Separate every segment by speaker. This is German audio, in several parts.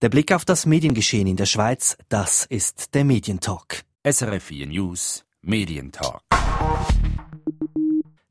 Speaker 1: Der Blick auf das Mediengeschehen in der Schweiz, das ist der Medientalk.
Speaker 2: SRF 4 News, Medientalk.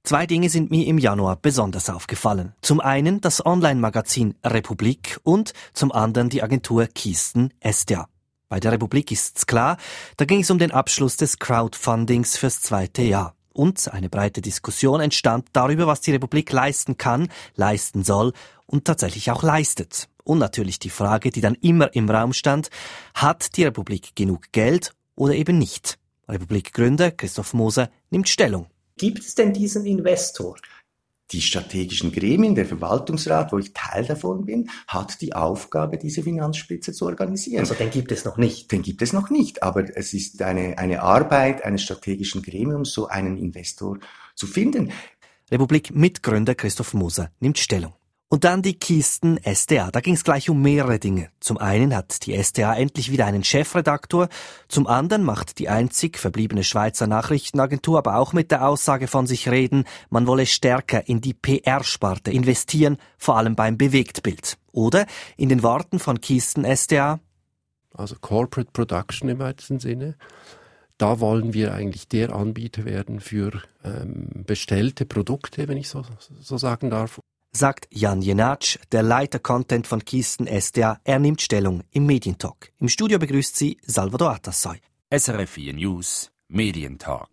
Speaker 1: Zwei Dinge sind mir im Januar besonders aufgefallen. Zum einen das Online-Magazin Republik und zum anderen die Agentur Kisten Estia. Bei der Republik ist's klar, da ging es um den Abschluss des Crowdfundings fürs zweite Jahr. Und eine breite Diskussion entstand darüber, was die Republik leisten kann, leisten soll und tatsächlich auch leistet. Und natürlich die Frage, die dann immer im Raum stand, hat die Republik genug Geld oder eben nicht? Republikgründer Christoph Moser nimmt Stellung.
Speaker 3: Gibt es denn diesen Investor?
Speaker 4: Die strategischen Gremien, der Verwaltungsrat, wo ich Teil davon bin, hat die Aufgabe, diese Finanzspitze zu organisieren.
Speaker 3: Also den gibt es noch nicht.
Speaker 4: Den gibt es noch nicht, aber es ist eine, eine Arbeit eines strategischen Gremiums, so einen Investor zu finden.
Speaker 1: Republik-Mitgründer Christoph Moser nimmt Stellung. Und dann die Kisten SDA. Da ging es gleich um mehrere Dinge. Zum einen hat die SDA endlich wieder einen Chefredaktor, zum anderen macht die einzig verbliebene Schweizer Nachrichtenagentur aber auch mit der Aussage von sich reden, man wolle stärker in die PR-Sparte investieren, vor allem beim Bewegtbild. Oder in den Worten von Kisten SDA.
Speaker 5: Also Corporate Production im weitesten Sinne. Da wollen wir eigentlich der Anbieter werden für ähm, bestellte Produkte, wenn ich so, so sagen darf
Speaker 1: sagt Jan Jenatsch, der Leiter Content von Kisten SDA. Er nimmt Stellung im Medientalk. Im Studio begrüßt sie Salvador Atassoy.
Speaker 2: SRF 4 News, Medientalk.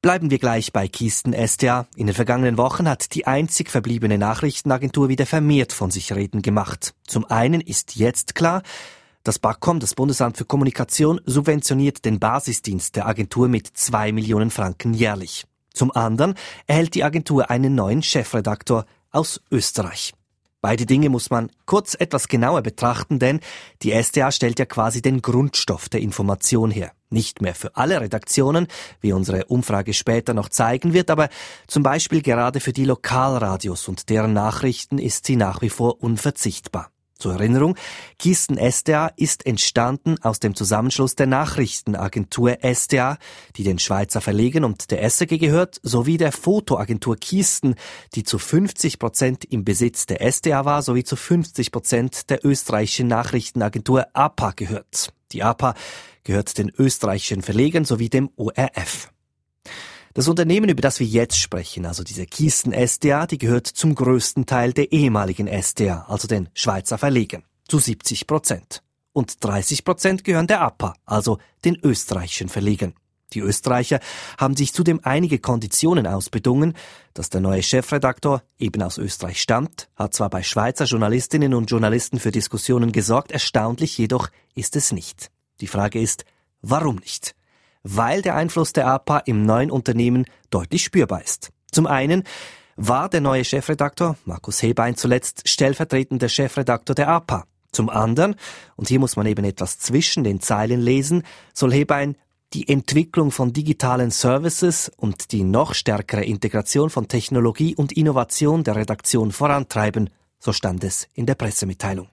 Speaker 1: Bleiben wir gleich bei Kisten SDA. In den vergangenen Wochen hat die einzig verbliebene Nachrichtenagentur wieder vermehrt von sich reden gemacht. Zum einen ist jetzt klar, das BAKOM, das Bundesamt für Kommunikation, subventioniert den Basisdienst der Agentur mit zwei Millionen Franken jährlich. Zum anderen erhält die Agentur einen neuen Chefredaktor aus Österreich. Beide Dinge muss man kurz etwas genauer betrachten, denn die SDA stellt ja quasi den Grundstoff der Information her. Nicht mehr für alle Redaktionen, wie unsere Umfrage später noch zeigen wird, aber zum Beispiel gerade für die Lokalradios und deren Nachrichten ist sie nach wie vor unverzichtbar. Zur Erinnerung, Kisten SDA ist entstanden aus dem Zusammenschluss der Nachrichtenagentur SDA, die den Schweizer Verlegen und der SRG gehört, sowie der Fotoagentur Kisten, die zu 50 Prozent im Besitz der SDA war, sowie zu 50 Prozent der österreichischen Nachrichtenagentur APA gehört. Die APA gehört den österreichischen Verlegern sowie dem ORF. Das Unternehmen, über das wir jetzt sprechen, also diese Kisten SDA, die gehört zum größten Teil der ehemaligen SDA, also den Schweizer Verlegern, zu 70 Prozent. Und 30 Prozent gehören der APA, also den österreichischen Verlegern. Die Österreicher haben sich zudem einige Konditionen ausbedungen, dass der neue Chefredaktor eben aus Österreich stammt, hat zwar bei Schweizer Journalistinnen und Journalisten für Diskussionen gesorgt, erstaunlich jedoch ist es nicht. Die Frage ist, warum nicht? Weil der Einfluss der APA im neuen Unternehmen deutlich spürbar ist. Zum einen war der neue Chefredaktor, Markus Hebein, zuletzt stellvertretender Chefredaktor der APA. Zum anderen, und hier muss man eben etwas zwischen den Zeilen lesen, soll Hebein die Entwicklung von digitalen Services und die noch stärkere Integration von Technologie und Innovation der Redaktion vorantreiben, so stand es in der Pressemitteilung.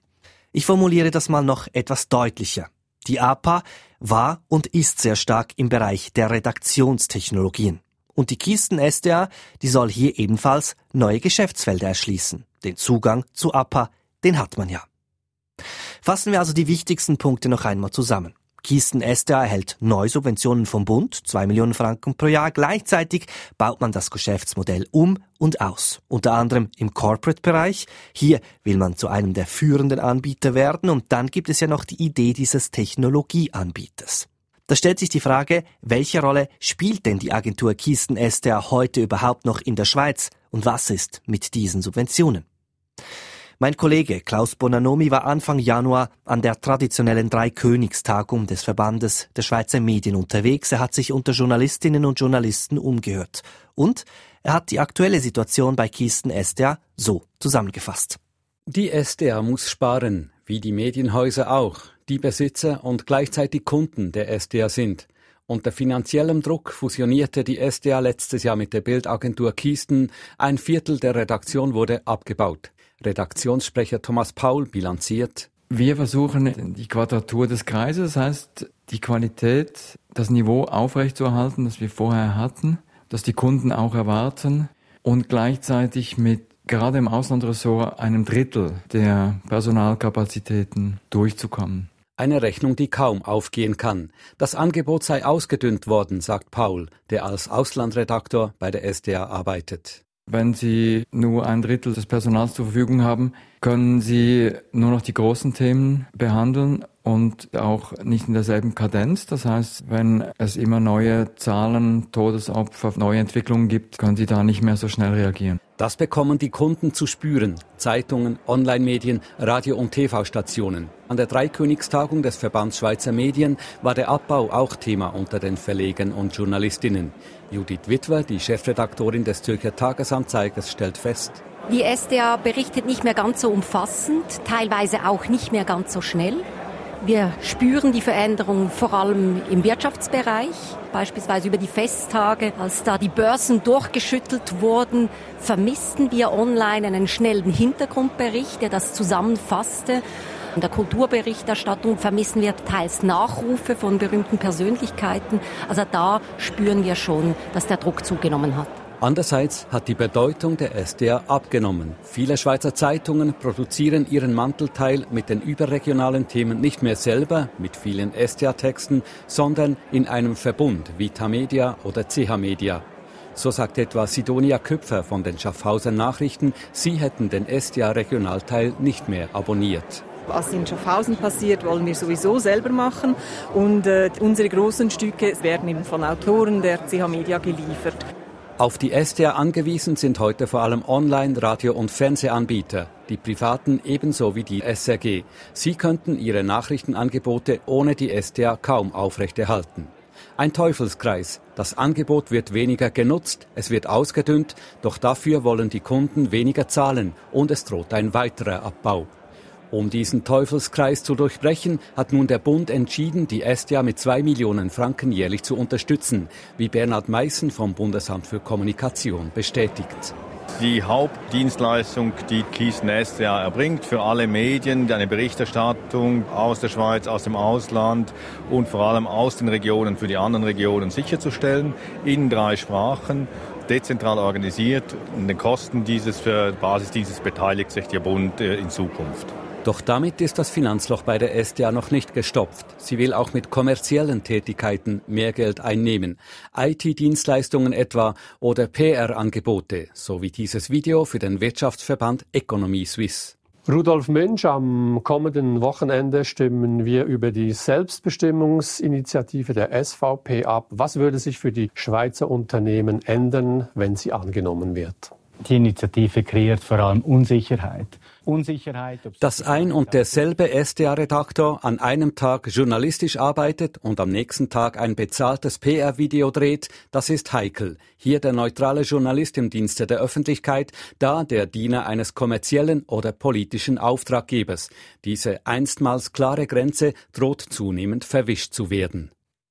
Speaker 1: Ich formuliere das mal noch etwas deutlicher. Die APA war und ist sehr stark im Bereich der Redaktionstechnologien. Und die Kisten SDA, die soll hier ebenfalls neue Geschäftsfelder erschließen. Den Zugang zu APA, den hat man ja. Fassen wir also die wichtigsten Punkte noch einmal zusammen. Kisten SDA erhält Neusubventionen vom Bund, zwei Millionen Franken pro Jahr. Gleichzeitig baut man das Geschäftsmodell um und aus. Unter anderem im Corporate-Bereich. Hier will man zu einem der führenden Anbieter werden und dann gibt es ja noch die Idee dieses Technologieanbieters. Da stellt sich die Frage, welche Rolle spielt denn die Agentur Kisten SDA heute überhaupt noch in der Schweiz und was ist mit diesen Subventionen? Mein Kollege Klaus Bonanomi war Anfang Januar an der traditionellen Dreikönigstagung des Verbandes der Schweizer Medien unterwegs. Er hat sich unter Journalistinnen und Journalisten umgehört. Und er hat die aktuelle Situation bei Kisten SDA so zusammengefasst.
Speaker 6: Die SDA muss sparen, wie die Medienhäuser auch, die Besitzer und gleichzeitig Kunden der SDA sind. Unter finanziellem Druck fusionierte die SDA letztes Jahr mit der Bildagentur Kisten. Ein Viertel der Redaktion wurde abgebaut. Redaktionssprecher Thomas Paul bilanziert.
Speaker 7: Wir versuchen die Quadratur des Kreises, das heißt die Qualität, das Niveau aufrechtzuerhalten, das wir vorher hatten, das die Kunden auch erwarten und gleichzeitig mit gerade im Auslandressort einem Drittel der Personalkapazitäten durchzukommen.
Speaker 6: Eine Rechnung, die kaum aufgehen kann. Das Angebot sei ausgedünnt worden, sagt Paul, der als Auslandredaktor bei der SDA arbeitet.
Speaker 7: Wenn Sie nur ein Drittel des Personals zur Verfügung haben, können Sie nur noch die großen Themen behandeln und auch nicht in derselben Kadenz. Das heißt, wenn es immer neue Zahlen, Todesopfer, neue Entwicklungen gibt, können Sie da nicht mehr so schnell reagieren.
Speaker 6: Das bekommen die Kunden zu spüren. Zeitungen, Online-Medien, Radio- und TV-Stationen. An der Dreikönigstagung des Verbands Schweizer Medien war der Abbau auch Thema unter den Verlegern und Journalistinnen. Judith Witwer, die Chefredaktorin des Zürcher Tagesanzeigers, stellt fest.
Speaker 8: Die SDA berichtet nicht mehr ganz so umfassend, teilweise auch nicht mehr ganz so schnell. Wir spüren die Veränderung vor allem im Wirtschaftsbereich, beispielsweise über die Festtage, als da die Börsen durchgeschüttelt wurden, vermissten wir online einen schnellen Hintergrundbericht, der das zusammenfasste. In der Kulturberichterstattung vermissen wir teils Nachrufe von berühmten Persönlichkeiten. Also da spüren wir schon, dass der Druck zugenommen hat.
Speaker 6: Andererseits hat die Bedeutung der SDA abgenommen. Viele Schweizer Zeitungen produzieren ihren Mantelteil mit den überregionalen Themen nicht mehr selber mit vielen SDA-Texten, sondern in einem Verbund wie Tamedia oder CH Media. So sagt etwa Sidonia Köpfer von den Schaffhauser Nachrichten, sie hätten den SDA-Regionalteil nicht mehr abonniert
Speaker 9: was in Schaffhausen passiert, wollen wir sowieso selber machen. Und äh, unsere großen Stücke werden eben von Autoren der CH Media geliefert.
Speaker 6: Auf die SDA angewiesen sind heute vor allem Online-, Radio- und Fernsehanbieter, die privaten ebenso wie die SRG. Sie könnten ihre Nachrichtenangebote ohne die SDA kaum aufrechterhalten. Ein Teufelskreis. Das Angebot wird weniger genutzt, es wird ausgedünnt, doch dafür wollen die Kunden weniger zahlen und es droht ein weiterer Abbau. Um diesen Teufelskreis zu durchbrechen, hat nun der Bund entschieden, die SDA mit zwei Millionen Franken jährlich zu unterstützen, wie Bernhard Meissen vom Bundesamt für Kommunikation bestätigt.
Speaker 10: Die Hauptdienstleistung, die Kießen SDA erbringt für alle Medien, eine Berichterstattung aus der Schweiz, aus dem Ausland und vor allem aus den Regionen für die anderen Regionen sicherzustellen, in drei Sprachen dezentral organisiert. An den Kosten dieses für Basisdienstes beteiligt sich der Bund äh, in Zukunft.
Speaker 6: Doch damit ist das Finanzloch bei der SDA noch nicht gestopft. Sie will auch mit kommerziellen Tätigkeiten mehr Geld einnehmen. IT-Dienstleistungen etwa oder PR-Angebote, so wie dieses Video für den Wirtschaftsverband Economy Suisse.
Speaker 5: Rudolf Münch, am kommenden Wochenende stimmen wir über die Selbstbestimmungsinitiative der SVP ab. Was würde sich für die Schweizer Unternehmen ändern, wenn sie angenommen wird?
Speaker 11: Die Initiative kreiert vor allem Unsicherheit. Unsicherheit.
Speaker 6: Dass ein und derselbe SDA-Redaktor an einem Tag journalistisch arbeitet und am nächsten Tag ein bezahltes PR-Video dreht, das ist heikel. Hier der neutrale Journalist im Dienste der Öffentlichkeit, da der Diener eines kommerziellen oder politischen Auftraggebers. Diese einstmals klare Grenze droht zunehmend verwischt zu werden.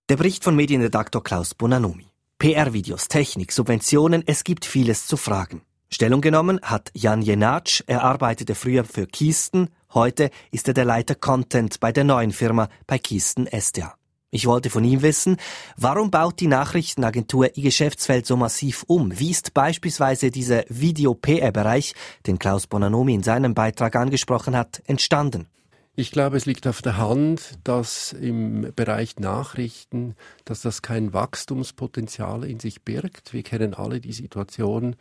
Speaker 1: Der Bericht von Medienredaktor Klaus Bonanomi. PR-Videos, Technik, Subventionen, es gibt vieles zu fragen. Stellung genommen hat Jan Jenatsch. Er arbeitete früher für Kiesten. Heute ist er der Leiter Content bei der neuen Firma bei Kiesten Estia. Ich wollte von ihm wissen, warum baut die Nachrichtenagentur ihr Geschäftsfeld so massiv um? Wie ist beispielsweise dieser Video-PR-Bereich, den Klaus Bonanomi in seinem Beitrag angesprochen hat, entstanden?
Speaker 5: Ich glaube, es liegt auf der Hand, dass im Bereich Nachrichten, dass das kein Wachstumspotenzial in sich birgt. Wir kennen alle die Situation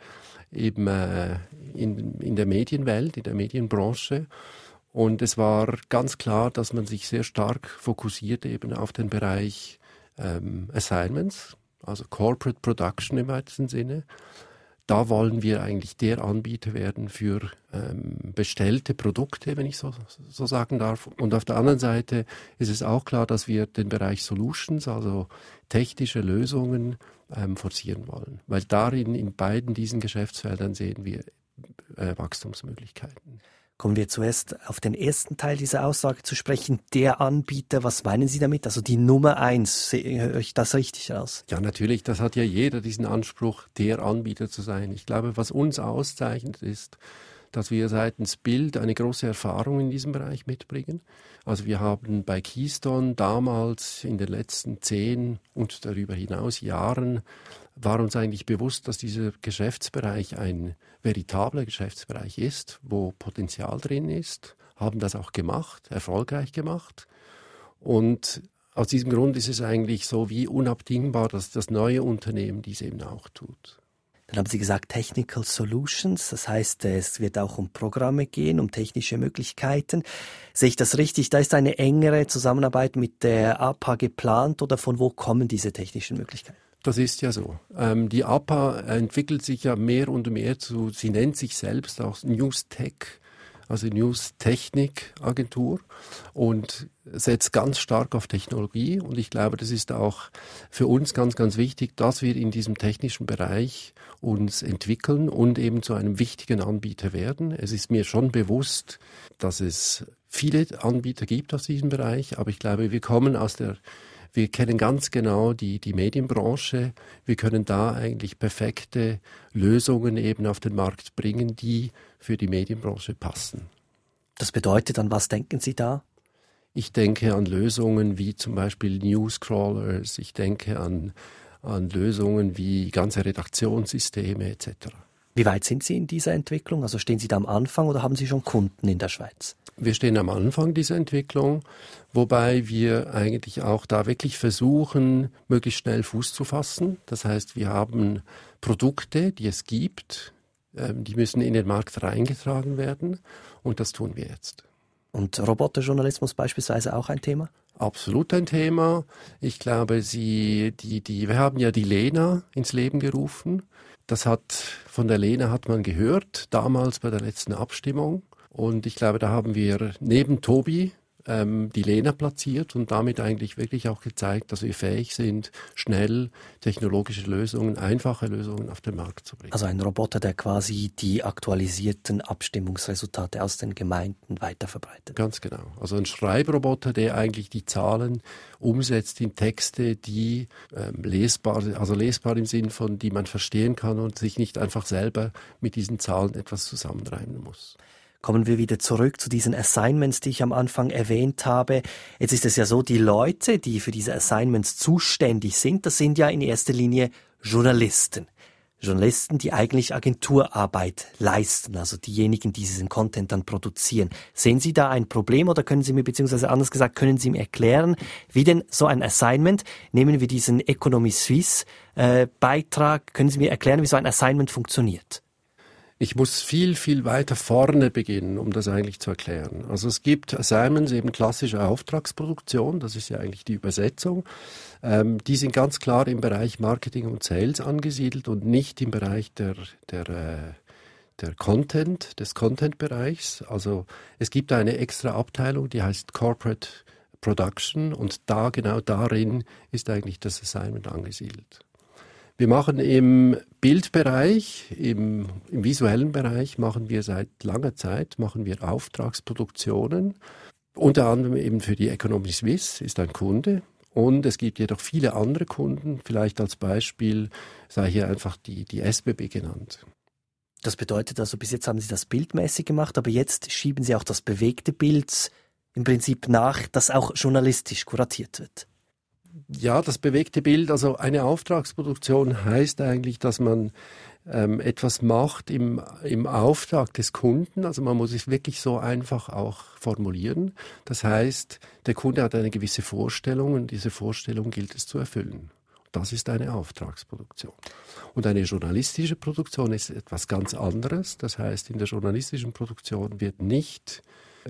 Speaker 5: eben äh, in, in der Medienwelt, in der Medienbranche. Und es war ganz klar, dass man sich sehr stark fokussiert eben auf den Bereich ähm, Assignments, also Corporate Production im weitesten Sinne. Da wollen wir eigentlich der Anbieter werden für ähm, bestellte Produkte, wenn ich so, so sagen darf. Und auf der anderen Seite ist es auch klar, dass wir den Bereich Solutions, also technische Lösungen, ähm, forcieren wollen. Weil darin, in beiden diesen Geschäftsfeldern sehen wir äh, Wachstumsmöglichkeiten.
Speaker 1: Kommen wir zuerst auf den ersten Teil dieser Aussage zu sprechen. Der Anbieter, was meinen Sie damit? Also die Nummer eins, höre ich das richtig aus?
Speaker 5: Ja, natürlich, das hat ja jeder diesen Anspruch, der Anbieter zu sein. Ich glaube, was uns auszeichnet, ist, dass wir seitens Bild eine große Erfahrung in diesem Bereich mitbringen. Also wir haben bei Keystone damals in den letzten zehn und darüber hinaus Jahren war uns eigentlich bewusst, dass dieser Geschäftsbereich ein veritabler Geschäftsbereich ist, wo Potenzial drin ist, haben das auch gemacht, erfolgreich gemacht. Und aus diesem Grund ist es eigentlich so wie unabdingbar, dass das neue Unternehmen dies eben auch tut.
Speaker 1: Dann haben Sie gesagt Technical Solutions, das heißt, es wird auch um Programme gehen, um technische Möglichkeiten. Sehe ich das richtig? Da ist eine engere Zusammenarbeit mit der APA geplant oder von wo kommen diese technischen Möglichkeiten?
Speaker 5: Das ist ja so. Ähm, die APA entwickelt sich ja mehr und mehr zu, sie nennt sich selbst auch News Tech, also News Technik Agentur und setzt ganz stark auf Technologie. Und ich glaube, das ist auch für uns ganz, ganz wichtig, dass wir in diesem technischen Bereich uns entwickeln und eben zu einem wichtigen Anbieter werden. Es ist mir schon bewusst, dass es viele Anbieter gibt aus diesem Bereich, aber ich glaube, wir kommen aus der wir kennen ganz genau die, die Medienbranche. Wir können da eigentlich perfekte Lösungen eben auf den Markt bringen, die für die Medienbranche passen.
Speaker 1: Das bedeutet, an was denken Sie da?
Speaker 5: Ich denke an Lösungen wie zum Beispiel Newscrawlers, ich denke an, an Lösungen wie ganze Redaktionssysteme etc.
Speaker 1: Wie weit sind Sie in dieser Entwicklung? Also stehen Sie da am Anfang oder haben Sie schon Kunden in der Schweiz?
Speaker 5: Wir stehen am Anfang dieser Entwicklung, wobei wir eigentlich auch da wirklich versuchen, möglichst schnell Fuß zu fassen. Das heißt, wir haben Produkte, die es gibt, die müssen in den Markt reingetragen werden und das tun wir jetzt.
Speaker 1: Und Roboterjournalismus beispielsweise auch ein Thema?
Speaker 5: Absolut ein Thema. Ich glaube, Sie, die, die, wir haben ja die Lena ins Leben gerufen. Das hat, von der Lena hat man gehört, damals bei der letzten Abstimmung. Und ich glaube, da haben wir neben Tobi ähm, die Lena platziert und damit eigentlich wirklich auch gezeigt, dass wir fähig sind, schnell technologische Lösungen, einfache Lösungen auf den Markt zu bringen.
Speaker 1: Also ein Roboter, der quasi die aktualisierten Abstimmungsresultate aus den Gemeinden weiterverbreitet.
Speaker 5: Ganz genau. Also ein Schreibroboter, der eigentlich die Zahlen umsetzt in Texte, die ähm, lesbar, also lesbar im Sinn von, die man verstehen kann und sich nicht einfach selber mit diesen Zahlen etwas zusammenreimen muss.
Speaker 1: Kommen wir wieder zurück zu diesen Assignments, die ich am Anfang erwähnt habe. Jetzt ist es ja so, die Leute, die für diese Assignments zuständig sind, das sind ja in erster Linie Journalisten. Journalisten, die eigentlich Agenturarbeit leisten, also diejenigen, die diesen Content dann produzieren. Sehen Sie da ein Problem oder können Sie mir, beziehungsweise anders gesagt, können Sie mir erklären, wie denn so ein Assignment, nehmen wir diesen Economy Suisse äh, Beitrag, können Sie mir erklären, wie so ein Assignment funktioniert?
Speaker 5: Ich muss viel, viel weiter vorne beginnen, um das eigentlich zu erklären. Also es gibt Assignments, eben klassische Auftragsproduktion, das ist ja eigentlich die Übersetzung. Ähm, die sind ganz klar im Bereich Marketing und Sales angesiedelt und nicht im Bereich der, der, äh, der Content, des Content-Bereichs. Also es gibt eine extra Abteilung, die heißt Corporate Production und da, genau darin ist eigentlich das Assignment angesiedelt. Wir machen im Bildbereich, im, im, visuellen Bereich machen wir seit langer Zeit machen wir Auftragsproduktionen. Unter anderem eben für die Economy Suisse ist ein Kunde. Und es gibt jedoch viele andere Kunden. Vielleicht als Beispiel sei hier einfach die, die SBB genannt.
Speaker 1: Das bedeutet also, bis jetzt haben Sie das bildmäßig gemacht, aber jetzt schieben Sie auch das bewegte Bild im Prinzip nach, das auch journalistisch kuratiert wird
Speaker 5: ja, das bewegte Bild, also eine Auftragsproduktion heißt eigentlich, dass man ähm, etwas macht im, im Auftrag des Kunden. Also man muss es wirklich so einfach auch formulieren. Das heißt, der Kunde hat eine gewisse Vorstellung und diese Vorstellung gilt es zu erfüllen. Das ist eine Auftragsproduktion. Und eine journalistische Produktion ist etwas ganz anderes. Das heißt, in der journalistischen Produktion wird nicht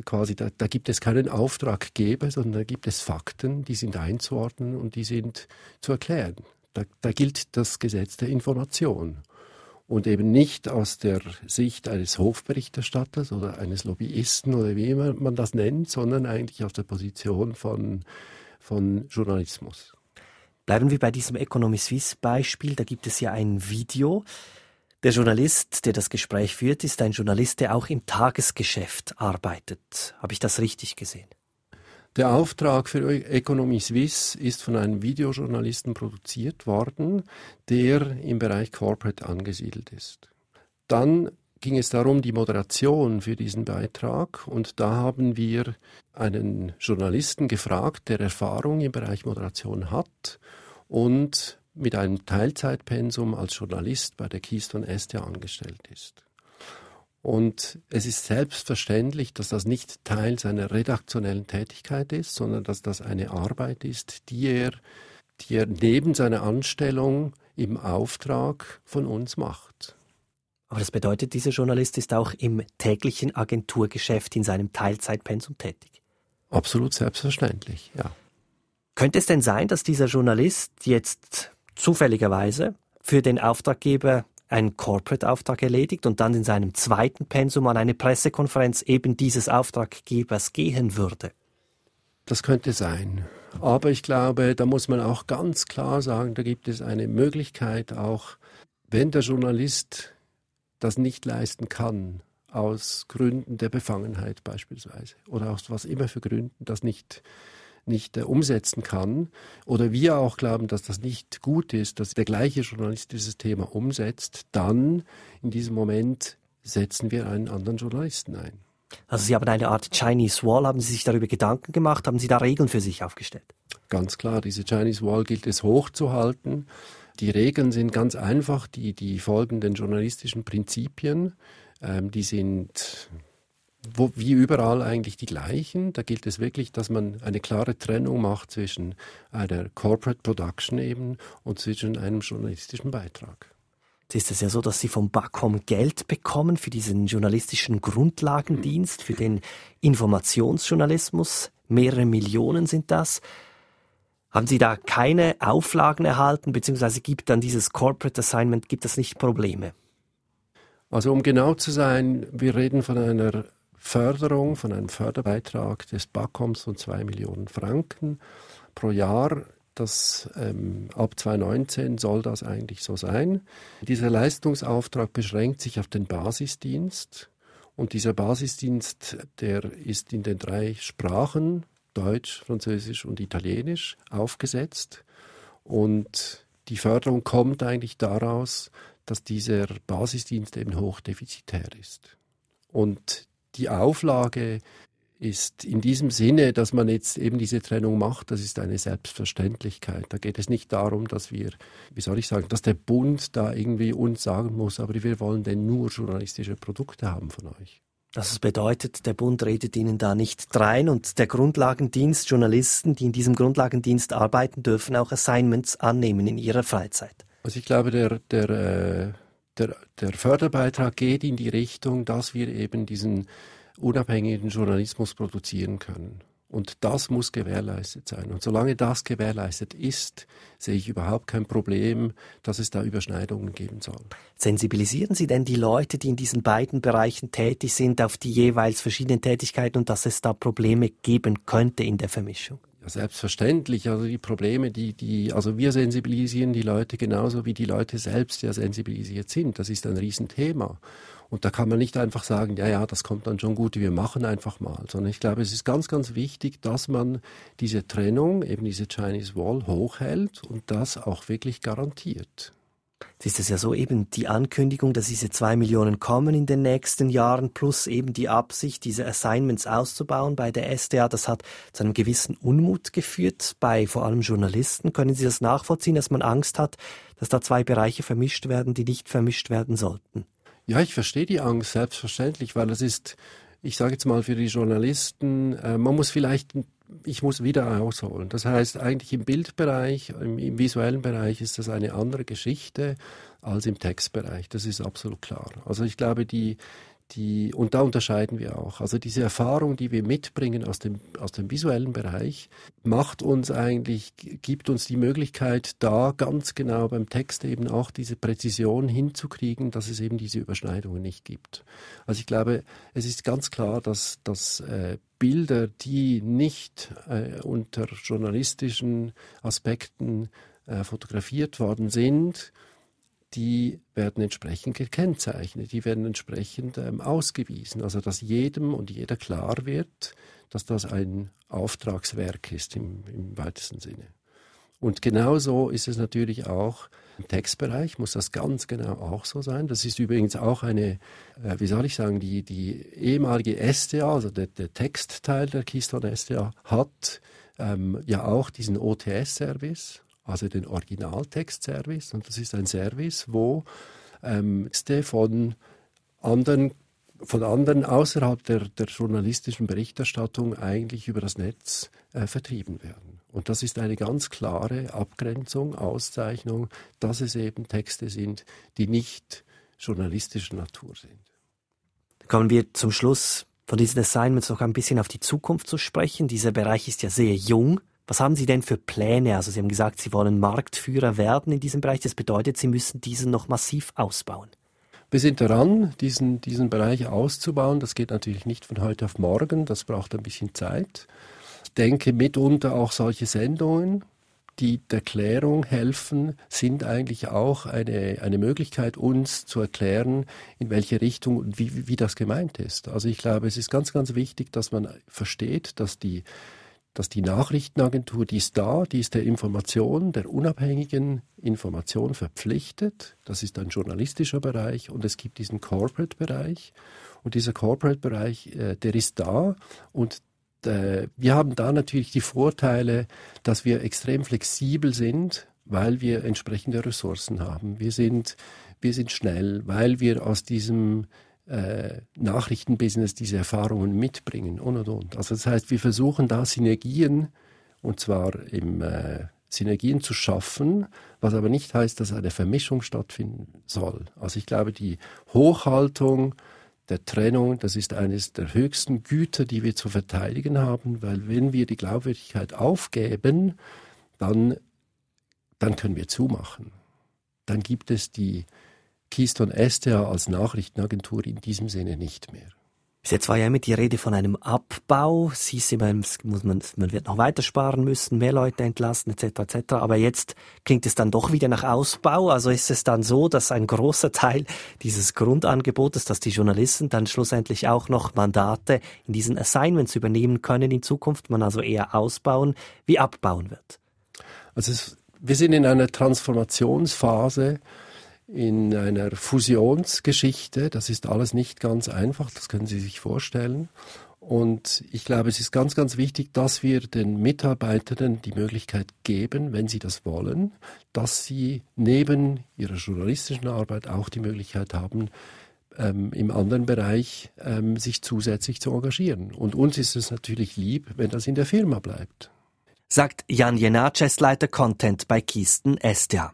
Speaker 5: quasi, da, da gibt es keinen Auftraggeber, sondern da gibt es Fakten, die sind einzuordnen und die sind zu erklären. Da, da gilt das Gesetz der Information und eben nicht aus der Sicht eines Hofberichterstatters oder eines Lobbyisten oder wie immer man das nennt, sondern eigentlich aus der Position von, von Journalismus.
Speaker 1: Bleiben wir bei diesem Economy Suisse Beispiel. Da gibt es ja ein Video. Der Journalist, der das Gespräch führt, ist ein Journalist, der auch im Tagesgeschäft arbeitet. Habe ich das richtig gesehen?
Speaker 5: Der Auftrag für Economy Suisse ist von einem Videojournalisten produziert worden, der im Bereich Corporate angesiedelt ist. Dann ging es darum, die Moderation für diesen Beitrag. Und da haben wir einen Journalisten gefragt, der Erfahrung im Bereich Moderation hat und mit einem Teilzeitpensum als Journalist bei der Keystone STA angestellt ist. Und es ist selbstverständlich, dass das nicht Teil seiner redaktionellen Tätigkeit ist, sondern dass das eine Arbeit ist, die er, die er neben seiner Anstellung im Auftrag von uns macht.
Speaker 1: Aber das bedeutet, dieser Journalist ist auch im täglichen Agenturgeschäft in seinem Teilzeitpensum tätig.
Speaker 5: Absolut selbstverständlich, ja.
Speaker 1: Könnte es denn sein, dass dieser Journalist jetzt zufälligerweise für den Auftraggeber einen Corporate-Auftrag erledigt und dann in seinem zweiten Pensum an eine Pressekonferenz eben dieses Auftraggebers gehen würde?
Speaker 5: Das könnte sein. Aber ich glaube, da muss man auch ganz klar sagen, da gibt es eine Möglichkeit auch, wenn der Journalist das nicht leisten kann, aus Gründen der Befangenheit beispielsweise oder aus was immer für Gründen das nicht nicht äh, umsetzen kann oder wir auch glauben, dass das nicht gut ist, dass der gleiche Journalist dieses Thema umsetzt, dann in diesem Moment setzen wir einen anderen Journalisten ein.
Speaker 1: Also Sie haben eine Art Chinese Wall, haben Sie sich darüber Gedanken gemacht, haben Sie da Regeln für sich aufgestellt?
Speaker 5: Ganz klar, diese Chinese Wall gilt es hochzuhalten. Die Regeln sind ganz einfach, die, die folgenden journalistischen Prinzipien, ähm, die sind wo, wie überall eigentlich die gleichen. Da gilt es wirklich, dass man eine klare Trennung macht zwischen einer Corporate Production eben und zwischen einem journalistischen Beitrag.
Speaker 1: Jetzt ist es ja so, dass Sie vom BAKOM Geld bekommen für diesen journalistischen Grundlagendienst, für den Informationsjournalismus. Mehrere Millionen sind das. Haben Sie da keine Auflagen erhalten, beziehungsweise gibt dann dieses Corporate Assignment, gibt es nicht Probleme?
Speaker 5: Also um genau zu sein, wir reden von einer Förderung, von einem Förderbeitrag des BAKOMs von zwei Millionen Franken pro Jahr. Das, ähm, ab 2019 soll das eigentlich so sein. Dieser Leistungsauftrag beschränkt sich auf den Basisdienst. Und dieser Basisdienst, der ist in den drei Sprachen, Deutsch, Französisch und Italienisch, aufgesetzt. Und die Förderung kommt eigentlich daraus, dass dieser Basisdienst eben hochdefizitär ist. Und die Auflage ist in diesem Sinne, dass man jetzt eben diese Trennung macht, das ist eine Selbstverständlichkeit. Da geht es nicht darum, dass wir, wie soll ich sagen, dass der Bund da irgendwie uns sagen muss, aber wir wollen denn nur journalistische Produkte haben von euch.
Speaker 1: Das bedeutet, der Bund redet Ihnen da nicht rein und der Grundlagendienst, Journalisten, die in diesem Grundlagendienst arbeiten, dürfen auch Assignments annehmen in ihrer Freizeit.
Speaker 5: Also ich glaube, der, der äh der, der Förderbeitrag geht in die Richtung, dass wir eben diesen unabhängigen Journalismus produzieren können. Und das muss gewährleistet sein. Und solange das gewährleistet ist, sehe ich überhaupt kein Problem, dass es da Überschneidungen geben soll.
Speaker 1: Sensibilisieren Sie denn die Leute, die in diesen beiden Bereichen tätig sind, auf die jeweils verschiedenen Tätigkeiten und dass es da Probleme geben könnte in der Vermischung?
Speaker 5: Ja, selbstverständlich. Also die Probleme, die, die, also wir sensibilisieren die Leute genauso wie die Leute selbst ja sensibilisiert sind. Das ist ein Riesenthema. Und da kann man nicht einfach sagen, ja, ja, das kommt dann schon gut, wir machen einfach mal. Sondern ich glaube, es ist ganz, ganz wichtig, dass man diese Trennung, eben diese Chinese Wall, hochhält und das auch wirklich garantiert.
Speaker 1: Jetzt ist es ja so eben die Ankündigung, dass diese zwei Millionen kommen in den nächsten Jahren, plus eben die Absicht, diese Assignments auszubauen bei der SDA. Das hat zu einem gewissen Unmut geführt bei vor allem Journalisten. Können Sie das nachvollziehen, dass man Angst hat, dass da zwei Bereiche vermischt werden, die nicht vermischt werden sollten?
Speaker 5: Ja, ich verstehe die Angst selbstverständlich, weil es ist, ich sage jetzt mal für die Journalisten, äh, man muss vielleicht ich muss wieder ausholen. Das heißt, eigentlich im Bildbereich, im, im, visuellen Bereich ist das eine andere Geschichte als im Textbereich. Das ist absolut klar. Also ich glaube, die, die, und da unterscheiden wir auch. Also diese Erfahrung, die wir mitbringen aus dem, aus dem visuellen Bereich, macht uns eigentlich, gibt uns die Möglichkeit, da ganz genau beim Text eben auch diese Präzision hinzukriegen, dass es eben diese Überschneidungen nicht gibt. Also ich glaube, es ist ganz klar, dass, dass äh, Bilder, die nicht äh, unter journalistischen Aspekten äh, fotografiert worden sind, die werden entsprechend gekennzeichnet, die werden entsprechend ähm, ausgewiesen. Also dass jedem und jeder klar wird, dass das ein Auftragswerk ist im, im weitesten Sinne. Und genauso ist es natürlich auch im Textbereich, muss das ganz genau auch so sein. Das ist übrigens auch eine, äh, wie soll ich sagen, die, die ehemalige STA, also der, der Textteil der Keystone STA, hat ähm, ja auch diesen OTS-Service, also den Originaltext-Service. Und das ist ein Service, wo ähm, Texte von anderen von anderen außerhalb der, der journalistischen Berichterstattung eigentlich über das Netz äh, vertrieben werden. Und das ist eine ganz klare Abgrenzung, Auszeichnung, dass es eben Texte sind, die nicht journalistischer Natur sind.
Speaker 1: Kommen wir zum Schluss von diesen Assignments noch ein bisschen auf die Zukunft zu sprechen. Dieser Bereich ist ja sehr jung. Was haben Sie denn für Pläne? Also Sie haben gesagt, Sie wollen Marktführer werden in diesem Bereich. Das bedeutet, Sie müssen diesen noch massiv ausbauen.
Speaker 5: Wir sind daran, diesen, diesen Bereich auszubauen. Das geht natürlich nicht von heute auf morgen. Das braucht ein bisschen Zeit. Ich denke mitunter auch solche Sendungen, die der Klärung helfen, sind eigentlich auch eine, eine Möglichkeit, uns zu erklären, in welche Richtung und wie, wie das gemeint ist. Also ich glaube, es ist ganz, ganz wichtig, dass man versteht, dass die, dass die Nachrichtenagentur, die ist da, die ist der Information, der unabhängigen Information verpflichtet. Das ist ein journalistischer Bereich und es gibt diesen Corporate-Bereich. Und dieser Corporate-Bereich, äh, der ist da und äh, wir haben da natürlich die Vorteile, dass wir extrem flexibel sind, weil wir entsprechende Ressourcen haben. Wir sind, wir sind schnell, weil wir aus diesem äh, Nachrichtenbusiness diese Erfahrungen mitbringen und und und. Also das heißt, wir versuchen da Synergien und zwar im äh, Synergien zu schaffen, was aber nicht heißt, dass eine Vermischung stattfinden soll. Also ich glaube, die Hochhaltung der Trennung, das ist eines der höchsten Güter, die wir zu verteidigen haben, weil wenn wir die Glaubwürdigkeit aufgeben, dann, dann können wir zumachen. Dann gibt es die Keystone STA als Nachrichtenagentur in diesem Sinne nicht mehr.
Speaker 1: Bis jetzt war ja immer die Rede von einem Abbau. Immer, muss man, man wird noch weiter sparen müssen, mehr Leute entlassen etc. etc. Aber jetzt klingt es dann doch wieder nach Ausbau. Also ist es dann so, dass ein großer Teil dieses Grundangebotes, dass die Journalisten dann schlussendlich auch noch Mandate in diesen Assignments übernehmen können in Zukunft, man also eher ausbauen wie abbauen wird.
Speaker 5: Also es, wir sind in einer Transformationsphase in einer Fusionsgeschichte. Das ist alles nicht ganz einfach, das können Sie sich vorstellen. Und ich glaube, es ist ganz, ganz wichtig, dass wir den Mitarbeitern die Möglichkeit geben, wenn sie das wollen, dass sie neben ihrer journalistischen Arbeit auch die Möglichkeit haben, ähm, im anderen Bereich ähm, sich zusätzlich zu engagieren. Und uns ist es natürlich lieb, wenn das in der Firma bleibt.
Speaker 1: Sagt Jan Jenaces, Leiter Content bei Kisten Estia.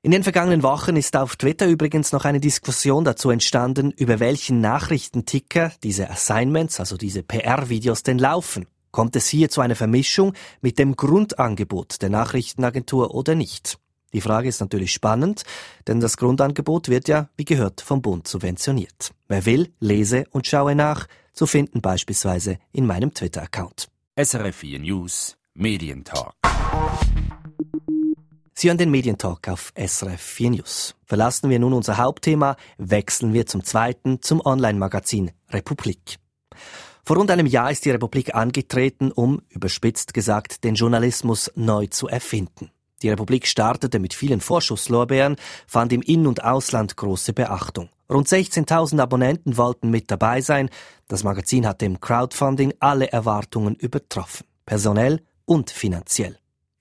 Speaker 1: In den vergangenen Wochen ist auf Twitter übrigens noch eine Diskussion dazu entstanden, über welchen Nachrichtenticker diese Assignments, also diese PR-Videos denn laufen. Kommt es hier zu einer Vermischung mit dem Grundangebot der Nachrichtenagentur oder nicht? Die Frage ist natürlich spannend, denn das Grundangebot wird ja, wie gehört, vom Bund subventioniert. Wer will, lese und schaue nach, zu finden beispielsweise in meinem Twitter-Account.
Speaker 2: SRF 4 News Medientalk.
Speaker 1: Sie hören den Medientalk auf SRF 4 News. Verlassen wir nun unser Hauptthema, wechseln wir zum zweiten, zum Online-Magazin Republik. Vor rund einem Jahr ist die Republik angetreten, um, überspitzt gesagt, den Journalismus neu zu erfinden. Die Republik startete mit vielen Vorschusslorbeeren, fand im In- und Ausland große Beachtung. Rund 16.000 Abonnenten wollten mit dabei sein. Das Magazin hat im Crowdfunding alle Erwartungen übertroffen. Personell und finanziell.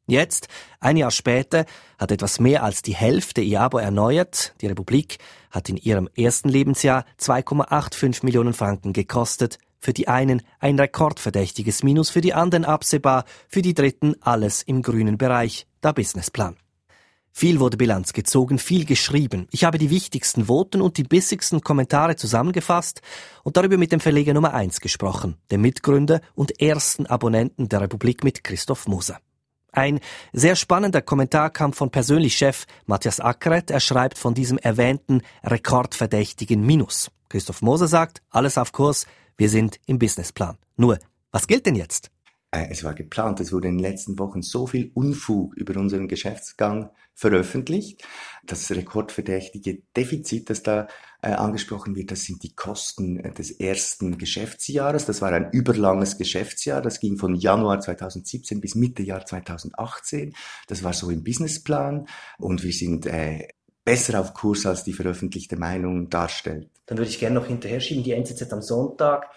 Speaker 1: Jetzt, ein Jahr später, hat etwas mehr als die Hälfte ihr Abo erneuert. Die Republik hat in ihrem ersten Lebensjahr 2,85 Millionen Franken gekostet. Für die einen ein rekordverdächtiges Minus, für die anderen absehbar, für die dritten alles im grünen Bereich, der Businessplan. Viel wurde Bilanz gezogen, viel geschrieben. Ich habe die wichtigsten Voten und die bissigsten Kommentare zusammengefasst und darüber mit dem Verleger Nummer eins gesprochen, dem Mitgründer und ersten Abonnenten der Republik mit Christoph Moser. Ein sehr spannender Kommentar kam von persönlich Chef Matthias Ackeret. Er schreibt von diesem erwähnten rekordverdächtigen Minus. Christoph Moser sagt, alles auf Kurs, wir sind im Businessplan. Nur, was gilt denn jetzt?
Speaker 4: Äh, es war geplant. Es wurde in den letzten Wochen so viel Unfug über unseren Geschäftsgang veröffentlicht. Das rekordverdächtige Defizit, das da äh, angesprochen wird, das sind die Kosten äh, des ersten Geschäftsjahres. Das war ein überlanges Geschäftsjahr. Das ging von Januar 2017 bis Mitte Jahr 2018. Das war so im Businessplan. Und wir sind besser auf Kurs, als die veröffentlichte Meinung darstellt.
Speaker 1: Dann würde ich gerne noch hinterher schieben. Die NZZ am Sonntag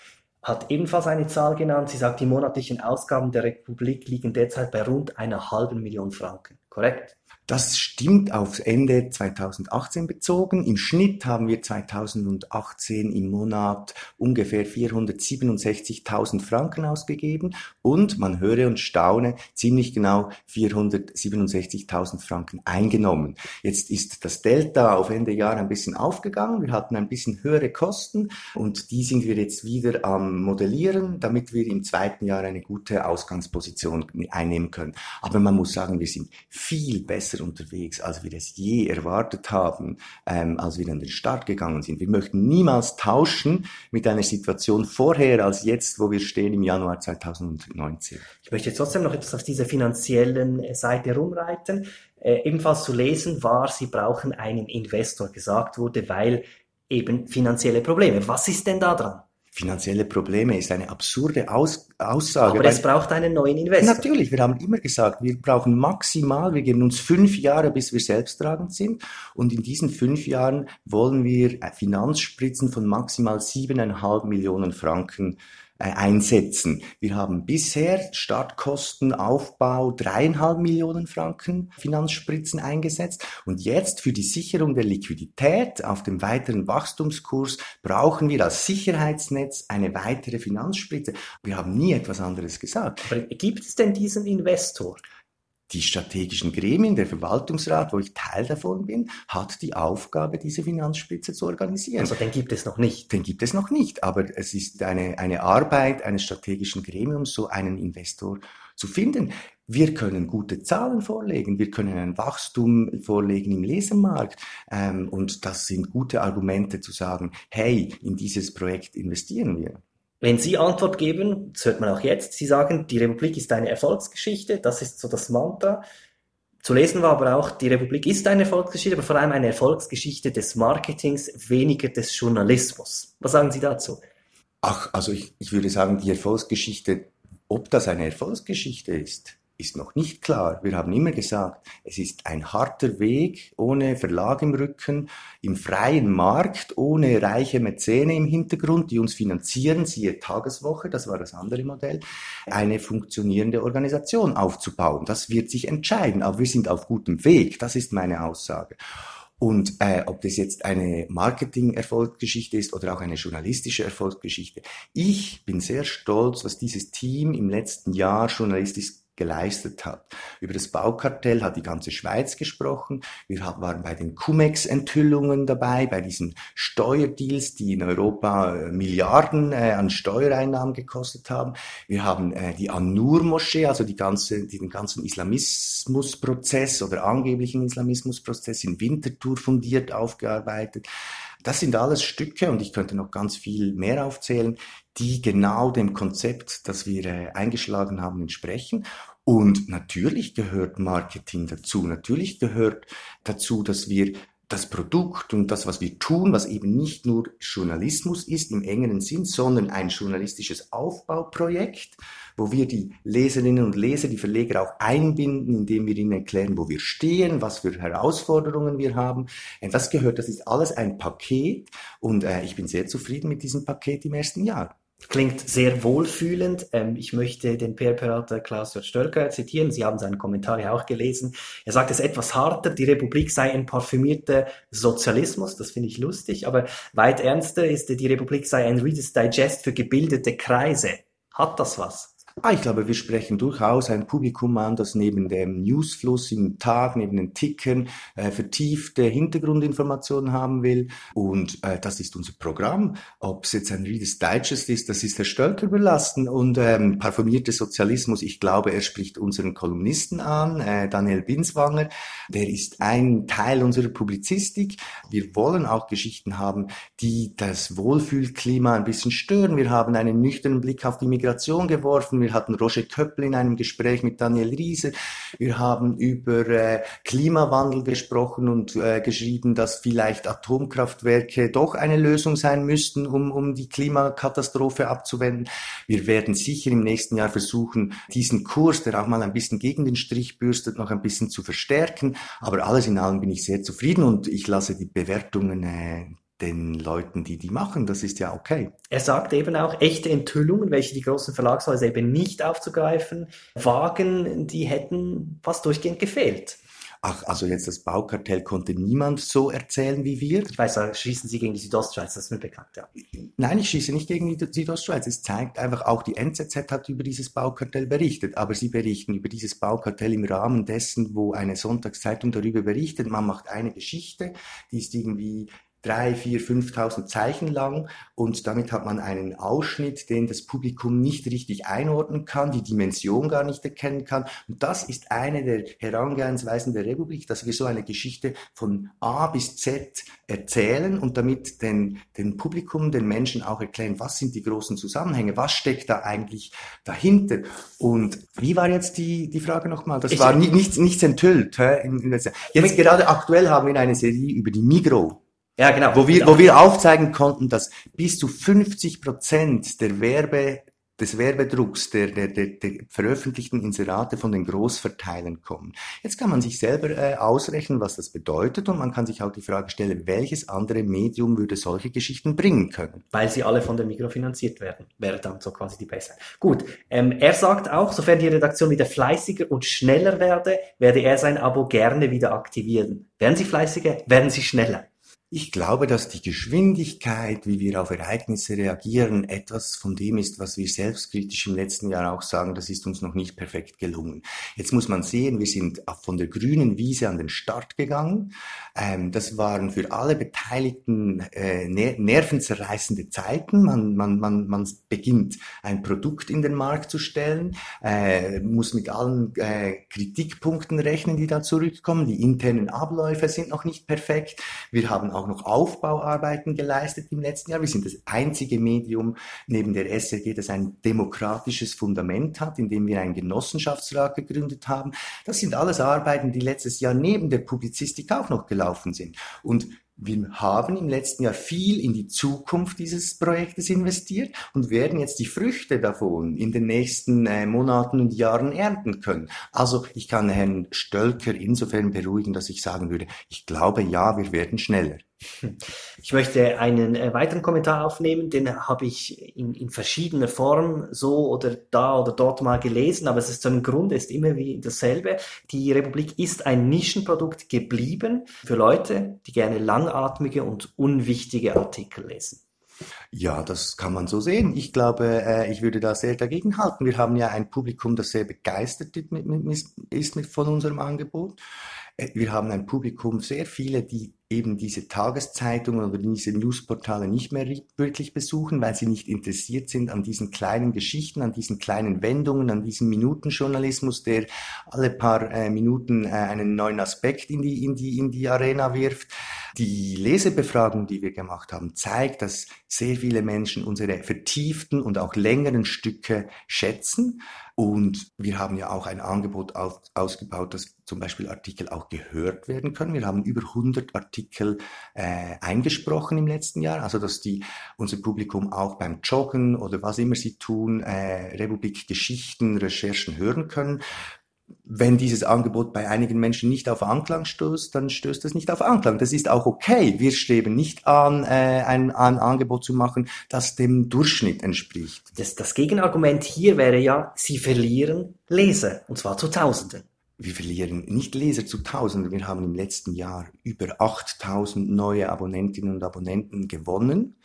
Speaker 1: hat ebenfalls eine Zahl genannt. Sie sagt, die monatlichen Ausgaben der Republik liegen derzeit bei rund einer halben Million Franken. Korrekt?
Speaker 4: Das stimmt aufs Ende 2018 bezogen. Im Schnitt haben wir 2018 im Monat ungefähr 467.000 Franken ausgegeben und man höre und staune ziemlich genau 467.000 Franken eingenommen. Jetzt ist das Delta auf Ende Jahr ein bisschen aufgegangen. Wir hatten ein bisschen höhere Kosten und die sind wir jetzt wieder am Modellieren, damit wir im zweiten Jahr eine gute Ausgangsposition einnehmen können. Aber man muss sagen, wir sind viel besser unterwegs, als wir es je erwartet haben, ähm, als wir an den Start gegangen sind. Wir möchten niemals tauschen mit einer Situation vorher als jetzt, wo wir stehen im Januar 2019.
Speaker 1: Ich möchte trotzdem noch etwas auf dieser finanziellen äh, Seite rumreiten. Äh, ebenfalls zu lesen war, Sie brauchen einen Investor, gesagt wurde, weil eben finanzielle Probleme. Was ist denn da dran?
Speaker 4: Finanzielle Probleme ist eine absurde Aus Aussage.
Speaker 1: Aber es braucht einen neuen Investor.
Speaker 4: Natürlich, wir haben immer gesagt, wir brauchen maximal, wir geben uns fünf Jahre, bis wir selbsttragend sind. Und in diesen fünf Jahren wollen wir Finanzspritzen von maximal siebeneinhalb Millionen Franken äh, einsetzen. Wir haben bisher Startkosten, Aufbau dreieinhalb Millionen Franken Finanzspritzen eingesetzt und jetzt für die Sicherung der Liquidität auf dem weiteren Wachstumskurs brauchen wir als Sicherheitsnetz eine weitere Finanzspritze. Wir haben nie etwas anderes gesagt.
Speaker 1: Aber gibt es denn diesen Investor?
Speaker 4: Die strategischen Gremien, der Verwaltungsrat, wo ich Teil davon bin, hat die Aufgabe, diese Finanzspitze zu organisieren.
Speaker 1: Also den gibt es noch nicht.
Speaker 4: Den gibt es noch nicht, aber es ist eine, eine Arbeit eines strategischen Gremiums, so einen Investor zu finden. Wir können gute Zahlen vorlegen, wir können ein Wachstum vorlegen im Lesemarkt ähm, und das sind gute Argumente zu sagen, hey, in dieses Projekt investieren wir.
Speaker 1: Wenn Sie Antwort geben, das hört man auch jetzt, Sie sagen, die Republik ist eine Erfolgsgeschichte, das ist so das Mantra. Zu lesen war aber auch, die Republik ist eine Erfolgsgeschichte, aber vor allem eine Erfolgsgeschichte des Marketings, weniger des Journalismus. Was sagen Sie dazu?
Speaker 4: Ach, also ich, ich würde sagen, die Erfolgsgeschichte, ob das eine Erfolgsgeschichte ist, ist noch nicht klar. Wir haben immer gesagt, es ist ein harter Weg ohne Verlag im Rücken, im freien Markt, ohne reiche Mäzene im Hintergrund, die uns finanzieren, siehe Tageswoche, das war das andere Modell, eine funktionierende Organisation aufzubauen. Das wird sich entscheiden, aber wir sind auf gutem Weg, das ist meine Aussage. Und äh, ob das jetzt eine Marketing-Erfolgsgeschichte ist oder auch eine journalistische Erfolgsgeschichte. Ich bin sehr stolz, was dieses Team im letzten Jahr journalistisch geleistet hat. Über das Baukartell hat die ganze Schweiz gesprochen. Wir waren bei den Cum-Ex-Enthüllungen dabei, bei diesen Steuerdeals, die in Europa äh, Milliarden äh, an Steuereinnahmen gekostet haben. Wir haben äh, die An-Nur-Moschee, also die ganze, den ganzen Islamismusprozess oder angeblichen Islamismusprozess in Winterthur fundiert aufgearbeitet. Das sind alles Stücke und ich könnte noch ganz viel mehr aufzählen, die genau dem Konzept, das wir äh, eingeschlagen haben, entsprechen. Und natürlich gehört Marketing dazu. Natürlich gehört dazu, dass wir das Produkt und das, was wir tun, was eben nicht nur Journalismus ist im engeren Sinn, sondern ein journalistisches Aufbauprojekt, wo wir die Leserinnen und Leser, die Verleger auch einbinden, indem wir ihnen erklären, wo wir stehen, was für Herausforderungen wir haben. Das gehört, das ist alles ein Paket und äh, ich bin sehr zufrieden mit diesem Paket im ersten Jahr.
Speaker 1: Klingt sehr wohlfühlend. Ähm, ich möchte den PR-Berater Klaus-Jörg Stölker zitieren. Sie haben seinen Kommentar ja auch gelesen. Er sagt es etwas harter, die Republik sei ein parfümierter Sozialismus. Das finde ich lustig. Aber weit ernster ist, die Republik sei ein Reader's Digest für gebildete Kreise. Hat das was?
Speaker 4: Ah, ich glaube, wir sprechen durchaus ein Publikum an, das neben dem Newsfluss im Tag, neben den Tickern äh, vertiefte Hintergrundinformationen haben will. Und äh, das ist unser Programm. Ob es jetzt ein Reader's Digest ist, das ist Herr Stölker überlassen. Und ähm, parfümierte Sozialismus, ich glaube, er spricht unseren Kolumnisten an, äh, Daniel Binswanger. Der ist ein Teil unserer Publizistik. Wir wollen auch Geschichten haben, die das Wohlfühlklima ein bisschen stören. Wir haben einen nüchternen Blick auf die Migration geworfen. Wir Wir hatten Roger Köppel in einem Gespräch mit Daniel Riese. Wir haben über äh, Klimawandel gesprochen und äh, geschrieben, dass vielleicht Atomkraftwerke doch eine Lösung sein müssten, um, um die Klimakatastrophe abzuwenden. Wir werden sicher im nächsten Jahr versuchen, diesen Kurs, der auch mal ein bisschen gegen den Strich bürstet, noch ein bisschen zu verstärken. Aber alles in allem bin ich sehr zufrieden und ich lasse die Bewertungen äh, den Leuten, die die machen. Das ist ja okay.
Speaker 3: Er sagt eben auch, echte Enthüllungen, welche die großen Verlagshäuser eben nicht aufzugreifen wagen, die hätten fast durchgehend gefehlt.
Speaker 4: Ach, also jetzt das Baukartell konnte niemand so erzählen wie wir.
Speaker 3: Ich weiß, da schießen Sie gegen die Südostschweiz, das ist mir bekannt, ja.
Speaker 4: Nein, ich schieße nicht gegen die Südostschweiz. Es zeigt einfach, auch die NZZ hat über dieses Baukartell berichtet, aber sie berichten über dieses Baukartell im Rahmen dessen, wo eine Sonntagszeitung darüber berichtet. Man macht eine Geschichte, die ist irgendwie drei, vier, 5.000 Zeichen lang und damit hat man einen Ausschnitt, den das Publikum nicht richtig einordnen kann, die Dimension gar nicht erkennen kann. Und das ist eine der Herangehensweisen der Republik, dass wir so eine Geschichte von A bis Z erzählen und damit den, den Publikum, den Menschen auch erklären, was sind die großen Zusammenhänge, was steckt da eigentlich dahinter. Und wie war jetzt die, die Frage nochmal? Das ich war nichts, nichts enthüllt. Hä? Jetzt gerade aktuell haben wir eine Serie über die Migro. Ja, genau. Wo wir, wo wir aufzeigen konnten, dass bis zu 50 Prozent der Werbe, des Werbedrucks der, der, der, der veröffentlichten Inserate von den Großverteilern kommen. Jetzt kann man sich selber äh, ausrechnen, was das bedeutet und man kann sich auch die Frage stellen, welches andere Medium würde solche Geschichten bringen können.
Speaker 3: Weil sie alle von der Migro finanziert werden, wäre dann so quasi die bessere. Gut, ähm, er sagt auch, sofern die Redaktion wieder fleißiger und schneller werde, werde er sein Abo gerne wieder aktivieren. Werden Sie fleißiger, werden Sie schneller.
Speaker 4: Ich glaube, dass die Geschwindigkeit, wie wir auf Ereignisse reagieren, etwas von dem ist, was wir selbstkritisch im letzten Jahr auch sagen, das ist uns noch nicht perfekt gelungen. Jetzt muss man sehen, wir sind von der grünen Wiese an den Start gegangen. Ähm, das waren für alle Beteiligten äh, nervenzerreißende Zeiten. Man, man, man, man beginnt ein Produkt in den Markt zu stellen, äh, muss mit allen äh, Kritikpunkten rechnen, die da zurückkommen. Die internen Abläufe sind noch nicht perfekt. Wir haben auch noch Aufbauarbeiten geleistet im letzten Jahr. Wir sind das einzige Medium neben der SRG, das ein demokratisches Fundament hat, indem wir einen Genossenschaftsrat gegründet haben. Das sind alles Arbeiten, die letztes Jahr neben der Publizistik auch noch gelaufen sind. Und wir haben im letzten Jahr viel in die Zukunft dieses Projektes investiert und werden jetzt die Früchte davon in den nächsten äh, Monaten und Jahren ernten können. Also ich kann Herrn Stölker insofern beruhigen, dass ich sagen würde, ich glaube ja, wir werden schneller.
Speaker 3: Ich möchte einen äh, weiteren Kommentar aufnehmen, den habe ich in, in, verschiedener Form so oder da oder dort mal gelesen, aber es ist zum Grunde ist immer wie dasselbe. Die Republik ist ein Nischenprodukt geblieben für Leute, die gerne langatmige und unwichtige Artikel lesen.
Speaker 4: Ja, das kann man so sehen. Ich glaube, äh, ich würde da sehr dagegen halten. Wir haben ja ein Publikum, das sehr begeistert ist mit, von unserem Angebot. Äh, wir haben ein Publikum, sehr viele, die eben diese Tageszeitungen oder diese Newsportale nicht mehr wirklich besuchen, weil sie nicht interessiert sind an diesen kleinen Geschichten, an diesen kleinen Wendungen, an diesem Minutenjournalismus, der alle paar äh, Minuten äh, einen neuen Aspekt in die, in, die, in die Arena wirft. Die Lesebefragung, die wir gemacht haben, zeigt, dass sehr viele Menschen unsere vertieften und auch längeren Stücke schätzen. Und wir haben ja auch ein Angebot auf, ausgebaut, dass zum Beispiel Artikel auch gehört werden können. Wir haben über 100 Artikel äh, eingesprochen im letzten Jahr, also dass die unser Publikum auch beim Joggen oder was immer sie tun, äh, Republik Geschichten, Recherchen hören können wenn dieses Angebot bei einigen Menschen nicht auf Anklang stößt, dann stößt es nicht auf Anklang. Das ist auch okay. Wir streben nicht an, äh, ein, ein Angebot zu machen, das dem Durchschnitt entspricht.
Speaker 3: Das, das Gegenargument hier wäre ja, Sie verlieren Leser, und zwar zu Tausenden.
Speaker 4: Wir verlieren nicht Leser zu Tausenden. Wir haben im letzten Jahr über 8000 neue Abonnentinnen und Abonnenten gewonnen.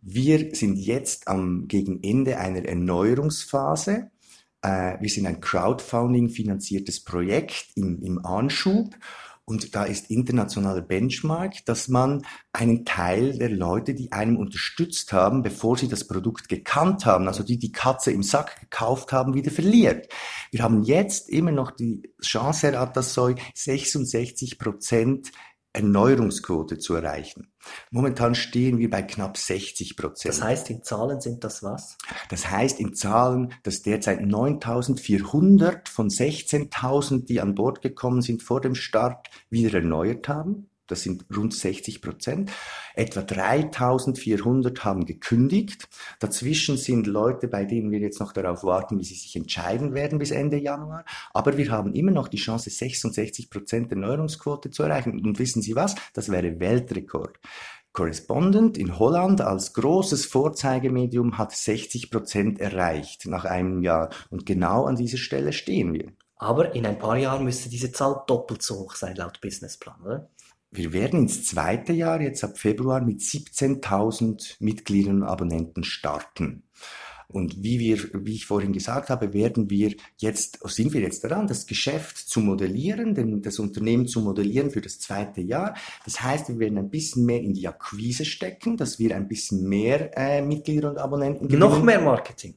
Speaker 4: Wir sind jetzt am Gegenende einer Erneuerungsphase äh, wir sind ein Crowdfunding-finanziertes Projekt im, im Anschub. Und da ist internationaler Benchmark, dass man einen Teil der Leute, die einem unterstützt haben, bevor sie das Produkt gekannt haben, also die die Katze im Sack gekauft haben, wieder verliert. Wir haben jetzt immer noch die Chance, Herr Atassoy, 66 Prozent Erneuerungsquote zu erreichen. Momentan stehen wir bei knapp 60 Prozent.
Speaker 3: Das heißt, in Zahlen sind das was?
Speaker 4: Das heißt in Zahlen, dass derzeit 9.400 von 16.000, die an Bord gekommen sind vor dem Start, wieder erneuert haben das sind rund 60 Prozent. Etwa 3400 haben gekündigt. Dazwischen sind Leute, bei denen wir jetzt noch darauf warten, wie sie sich entscheiden werden bis Ende Januar. Aber wir haben immer noch die Chance, 66 Prozent Erneuerungsquote zu erreichen. Und wissen Sie was? Das wäre Weltrekord. Correspondent in Holland als großes Vorzeigemedium hat 60 Prozent erreicht nach einem Jahr. Und genau an dieser Stelle stehen wir.
Speaker 3: Aber in ein paar Jahren müsste diese Zahl doppelt so hoch sein, laut Businessplan, oder?
Speaker 4: Wir werden ins zweite Jahr jetzt ab Februar mit 17.000 Mitgliedern und Abonnenten starten. Und wie wir, wie ich vorhin gesagt habe, werden wir jetzt, sind wir jetzt daran, das Geschäft zu modellieren, denn das Unternehmen zu modellieren für das zweite Jahr. Das heißt, wir werden ein bisschen mehr in die Akquise stecken, dass wir ein bisschen mehr äh, Mitglieder und Abonnenten
Speaker 3: gewinnen. Noch mehr Marketing.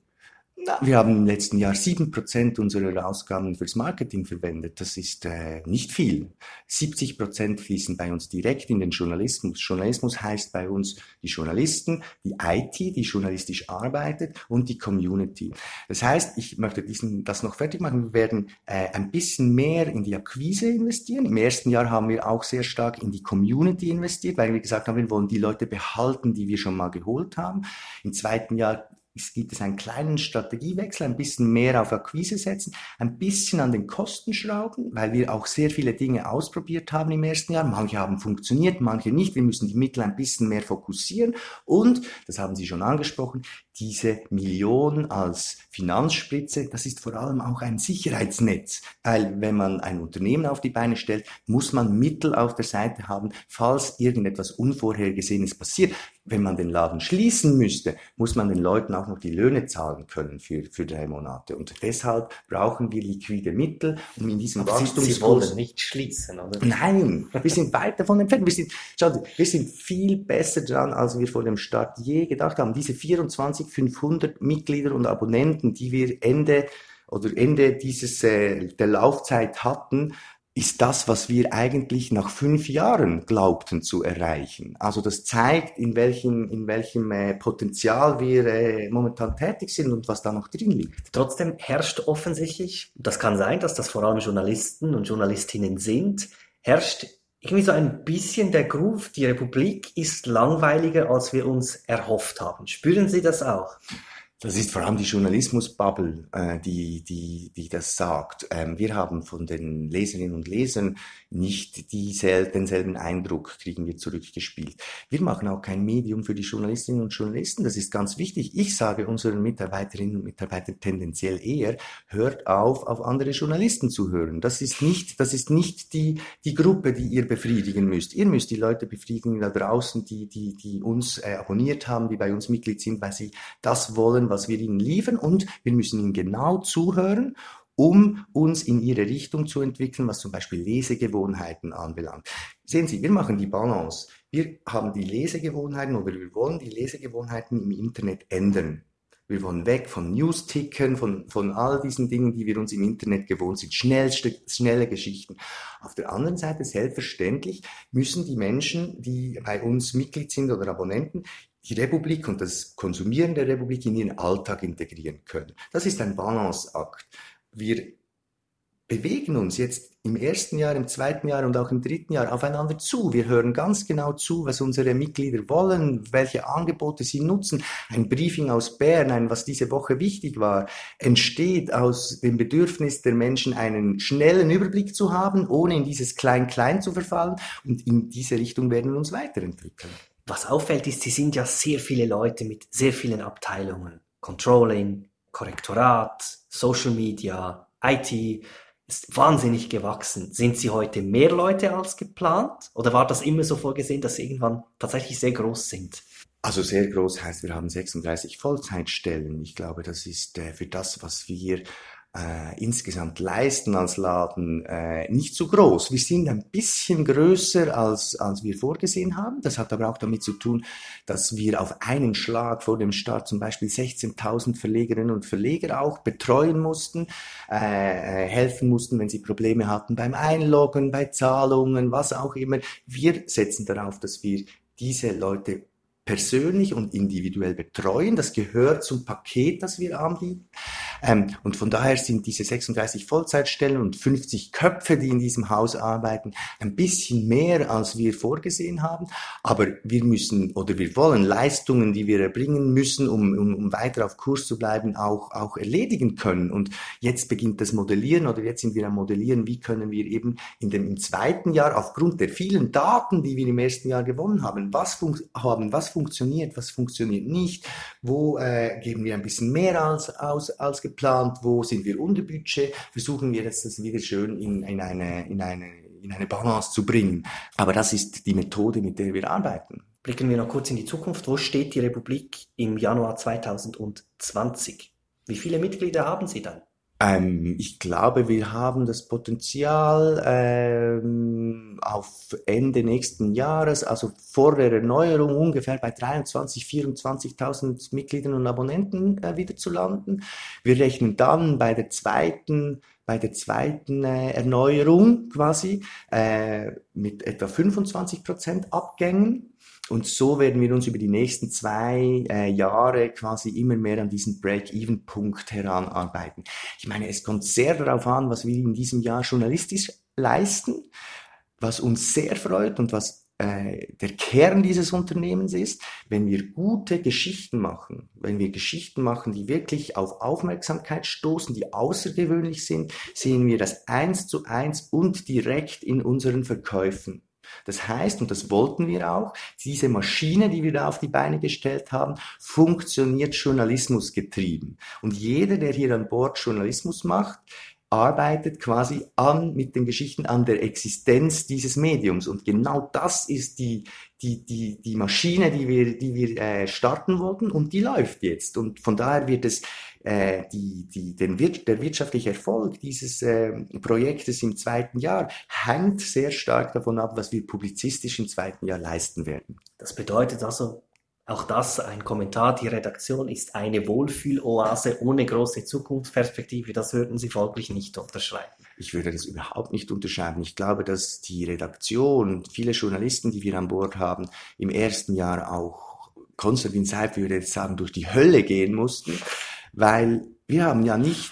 Speaker 4: Wir haben im letzten Jahr sieben Prozent unserer Ausgaben fürs Marketing verwendet. Das ist äh, nicht viel. 70 Prozent fließen bei uns direkt in den Journalismus. Journalismus heißt bei uns die Journalisten, die IT, die journalistisch arbeitet und die Community. Das heißt, ich möchte diesen, das noch fertig machen. Wir werden äh, ein bisschen mehr in die Akquise investieren. Im ersten Jahr haben wir auch sehr stark in die Community investiert, weil wir gesagt haben, wir wollen die Leute behalten, die wir schon mal geholt haben. Im zweiten Jahr es gibt es einen kleinen Strategiewechsel, ein bisschen mehr auf Akquise setzen, ein bisschen an den Kosten schrauben, weil wir auch sehr viele Dinge ausprobiert haben im ersten Jahr. Manche haben funktioniert, manche nicht. Wir müssen die Mittel ein bisschen mehr fokussieren und, das haben Sie schon angesprochen, diese Million als Finanzspritze, das ist vor allem auch ein Sicherheitsnetz, weil wenn man ein Unternehmen auf die Beine stellt, muss man Mittel auf der Seite haben, falls irgendetwas Unvorhergesehenes passiert. Wenn man den Laden schließen müsste, muss man den Leuten auch noch die Löhne zahlen können für, für drei Monate. Und deshalb brauchen wir liquide Mittel, um in diesem Wachstumskurs...
Speaker 3: Sie wollen nicht schließen, oder?
Speaker 4: Nein, wir sind weit davon entfernt. Wir sind, schaut, wir sind viel besser dran, als wir vor dem Start je gedacht haben. Diese 24 500 Mitglieder und Abonnenten, die wir Ende oder Ende dieses äh, der Laufzeit hatten, ist das, was wir eigentlich nach fünf Jahren glaubten zu erreichen. Also das zeigt, in welchem, in welchem äh, Potenzial wir äh, momentan tätig sind und was da noch drin liegt.
Speaker 3: Trotzdem herrscht offensichtlich, das kann sein, dass das vor allem Journalisten und Journalistinnen sind, herrscht irgendwie so ein bisschen der Groove, die Republik ist langweiliger, als wir uns erhofft haben. Spüren Sie das auch?
Speaker 4: Das ist vor allem die Journalismusbubble, äh, die, die, die das sagt. Ähm, wir haben von den Leserinnen und Lesern nicht diesel denselben Eindruck, kriegen wir zurückgespielt. Wir machen auch kein Medium für die Journalistinnen und Journalisten. Das ist ganz wichtig. Ich sage unseren Mitarbeiterinnen und Mitarbeitern tendenziell eher, hört auf, auf andere Journalisten zu hören. Das ist nicht, das ist nicht die, die Gruppe, die ihr befriedigen müsst. Ihr müsst die Leute befriedigen da draußen, die, die, die uns äh, abonniert haben, die bei uns Mitglied sind, weil sie das wollen, was wir ihnen liefern und wir müssen ihnen genau zuhören um uns in ihre Richtung zu entwickeln, was zum Beispiel Lesegewohnheiten anbelangt. Sehen Sie, wir machen die Balance. Wir haben die Lesegewohnheiten oder wir wollen die Lesegewohnheiten im Internet ändern. Wir wollen weg von News-Ticken, von, von all diesen Dingen, die wir uns im Internet gewohnt sind. Schnellste, schnelle Geschichten. Auf der anderen Seite, selbstverständlich, müssen die Menschen, die bei uns Mitglied sind oder Abonnenten, die Republik und das Konsumieren der Republik in ihren Alltag integrieren können. Das ist ein Balanceakt wir bewegen uns jetzt im ersten Jahr, im zweiten Jahr und auch im dritten Jahr aufeinander zu. Wir hören ganz genau zu, was unsere Mitglieder wollen, welche Angebote sie nutzen. Ein Briefing aus Bern, ein, was diese Woche wichtig war, entsteht aus dem Bedürfnis der Menschen, einen schnellen Überblick zu haben, ohne in dieses Klein-Klein zu verfallen. Und in diese Richtung werden wir uns weiterentwickeln.
Speaker 3: Was auffällt, ist, sie sind ja sehr viele Leute mit sehr vielen Abteilungen. Controlling, Korrektorat, Social Media, IT ist wahnsinnig gewachsen. Sind Sie heute mehr Leute als geplant? Oder war das immer so vorgesehen, dass Sie irgendwann tatsächlich sehr groß sind?
Speaker 4: Also sehr groß heißt, wir haben 36 Vollzeitstellen. Ich glaube, das ist äh, für das, was wir äh, insgesamt leisten als Laden äh, nicht so groß. Wir sind ein bisschen größer, als, als wir vorgesehen haben. Das hat aber auch damit zu tun, dass wir auf einen Schlag vor dem Start zum Beispiel 16.000 Verlegerinnen und Verleger auch betreuen mussten, äh, äh, helfen mussten, wenn sie Probleme hatten beim Einloggen, bei Zahlungen, was auch immer. Wir setzen darauf, dass wir diese Leute persönlich und individuell betreuen. Das gehört zum Paket, das wir anbieten. Ähm, und von daher sind diese 36 Vollzeitstellen und 50 Köpfe, die in diesem Haus arbeiten, ein bisschen mehr, als wir vorgesehen haben. Aber wir müssen oder wir wollen Leistungen, die wir erbringen müssen, um, um, um weiter auf Kurs zu bleiben, auch, auch erledigen können. Und jetzt beginnt das Modellieren oder jetzt sind wir am Modellieren, wie können wir eben in dem im zweiten Jahr aufgrund der vielen Daten, die wir im ersten Jahr gewonnen haben, was haben, was funktioniert, was funktioniert nicht, wo äh, geben wir ein bisschen mehr als, aus, als geplant, wo sind wir unter Budget, versuchen wir jetzt das wieder schön in, in, eine, in, eine, in eine Balance zu bringen. Aber das ist die Methode, mit der wir arbeiten.
Speaker 3: Blicken wir noch kurz in die Zukunft. Wo steht die Republik im Januar 2020? Wie viele Mitglieder haben Sie dann?
Speaker 4: Ähm, ich glaube, wir haben das Potenzial ähm, auf Ende nächsten Jahres, also vor der Erneuerung, ungefähr bei 23, 24.000 Mitgliedern und Abonnenten äh, wieder zu landen. Wir rechnen dann bei der zweiten bei der zweiten äh, Erneuerung quasi äh, mit etwa 25 Prozent Abgängen und so werden wir uns über die nächsten zwei äh, Jahre quasi immer mehr an diesen Break-Even-Punkt heranarbeiten. Ich meine, es kommt sehr darauf an, was wir in diesem Jahr journalistisch leisten, was uns sehr freut und was äh, der Kern dieses Unternehmens ist, wenn wir gute Geschichten machen, wenn wir Geschichten machen, die wirklich auf Aufmerksamkeit stoßen, die außergewöhnlich sind, sehen wir das eins zu eins und direkt in unseren Verkäufen. Das heißt, und das wollten wir auch, diese Maschine, die wir da auf die Beine gestellt haben, funktioniert journalismusgetrieben. Und jeder, der hier an Bord Journalismus macht, arbeitet quasi an mit den Geschichten an der Existenz dieses Mediums. Und genau das ist die, die, die, die Maschine, die wir, die wir äh, starten wollten und die läuft jetzt. Und von daher wird es äh, die, die, den, der wirtschaftliche Erfolg dieses äh, Projektes im zweiten Jahr hängt sehr stark davon ab, was wir publizistisch im zweiten Jahr leisten werden.
Speaker 3: Das bedeutet also, auch das ein Kommentar, die Redaktion ist eine Wohlfühloase ohne große Zukunftsperspektive. Das würden Sie folglich nicht unterschreiben.
Speaker 4: Ich würde das überhaupt nicht unterschreiben. Ich glaube, dass die Redaktion, viele Journalisten, die wir an Bord haben, im ersten Jahr auch, Konstantin Seib würde jetzt sagen, durch die Hölle gehen mussten, weil wir haben ja nicht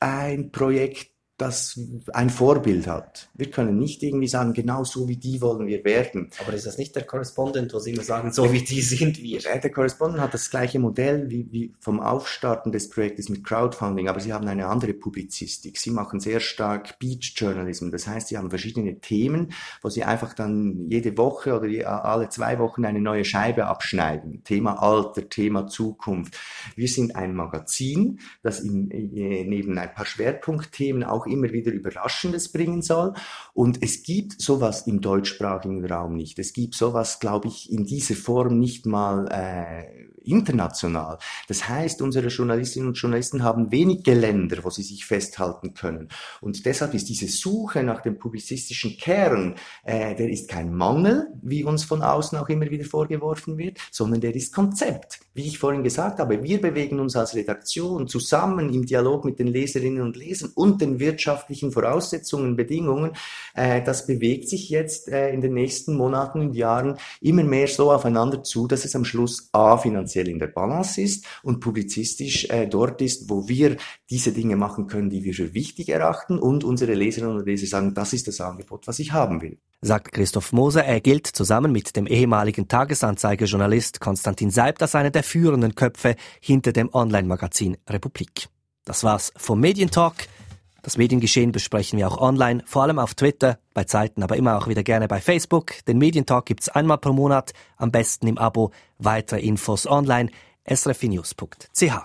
Speaker 4: ein Projekt das ein Vorbild hat. Wir können nicht irgendwie sagen, genau so wie die wollen wir werden.
Speaker 3: Aber ist das nicht der Korrespondent, wo Sie immer sagen, so wie die sind wir?
Speaker 4: Der Korrespondent hat das gleiche Modell wie, wie vom Aufstarten des Projektes mit Crowdfunding, aber sie haben eine andere Publizistik. Sie machen sehr stark Beach Journalism. Das heißt, sie haben verschiedene Themen, wo sie einfach dann jede Woche oder alle zwei Wochen eine neue Scheibe abschneiden. Thema Alter, Thema Zukunft. Wir sind ein Magazin, das in, neben ein paar Schwerpunktthemen auch auch immer wieder Überraschendes bringen soll. Und es gibt sowas im deutschsprachigen Raum nicht. Es gibt sowas, glaube ich, in dieser Form nicht mal äh, international. Das heißt, unsere Journalistinnen und Journalisten haben wenig Geländer, wo sie sich festhalten können. Und deshalb ist diese Suche nach dem publizistischen Kern, äh, der ist kein Mangel, wie uns von außen auch immer wieder vorgeworfen wird, sondern der ist Konzept. Wie ich vorhin gesagt habe, wir bewegen uns als Redaktion zusammen im Dialog mit den Leserinnen und Lesern und den wirtschaftlichen Voraussetzungen, Bedingungen. Äh, das bewegt sich jetzt äh, in den nächsten Monaten und Jahren immer mehr so aufeinander zu, dass es am Schluss A finanziell finanziell in der Balance ist und publizistisch äh, dort ist, wo wir diese Dinge machen können, die wir für wichtig erachten und unsere Leserinnen und Leser sagen, das ist das Angebot, was ich haben will.
Speaker 1: Sagt Christoph Moser, er gilt zusammen mit dem ehemaligen Tagesanzeigerjournalist Konstantin Seib als einer der führenden Köpfe hinter dem Online-Magazin Republik. Das war's vom Medientalk. Das Mediengeschehen besprechen wir auch online, vor allem auf Twitter, bei Zeiten aber immer auch wieder gerne bei Facebook. Den Medientalk gibt's einmal pro Monat, am besten im Abo. Weitere Infos online srfnews.ch.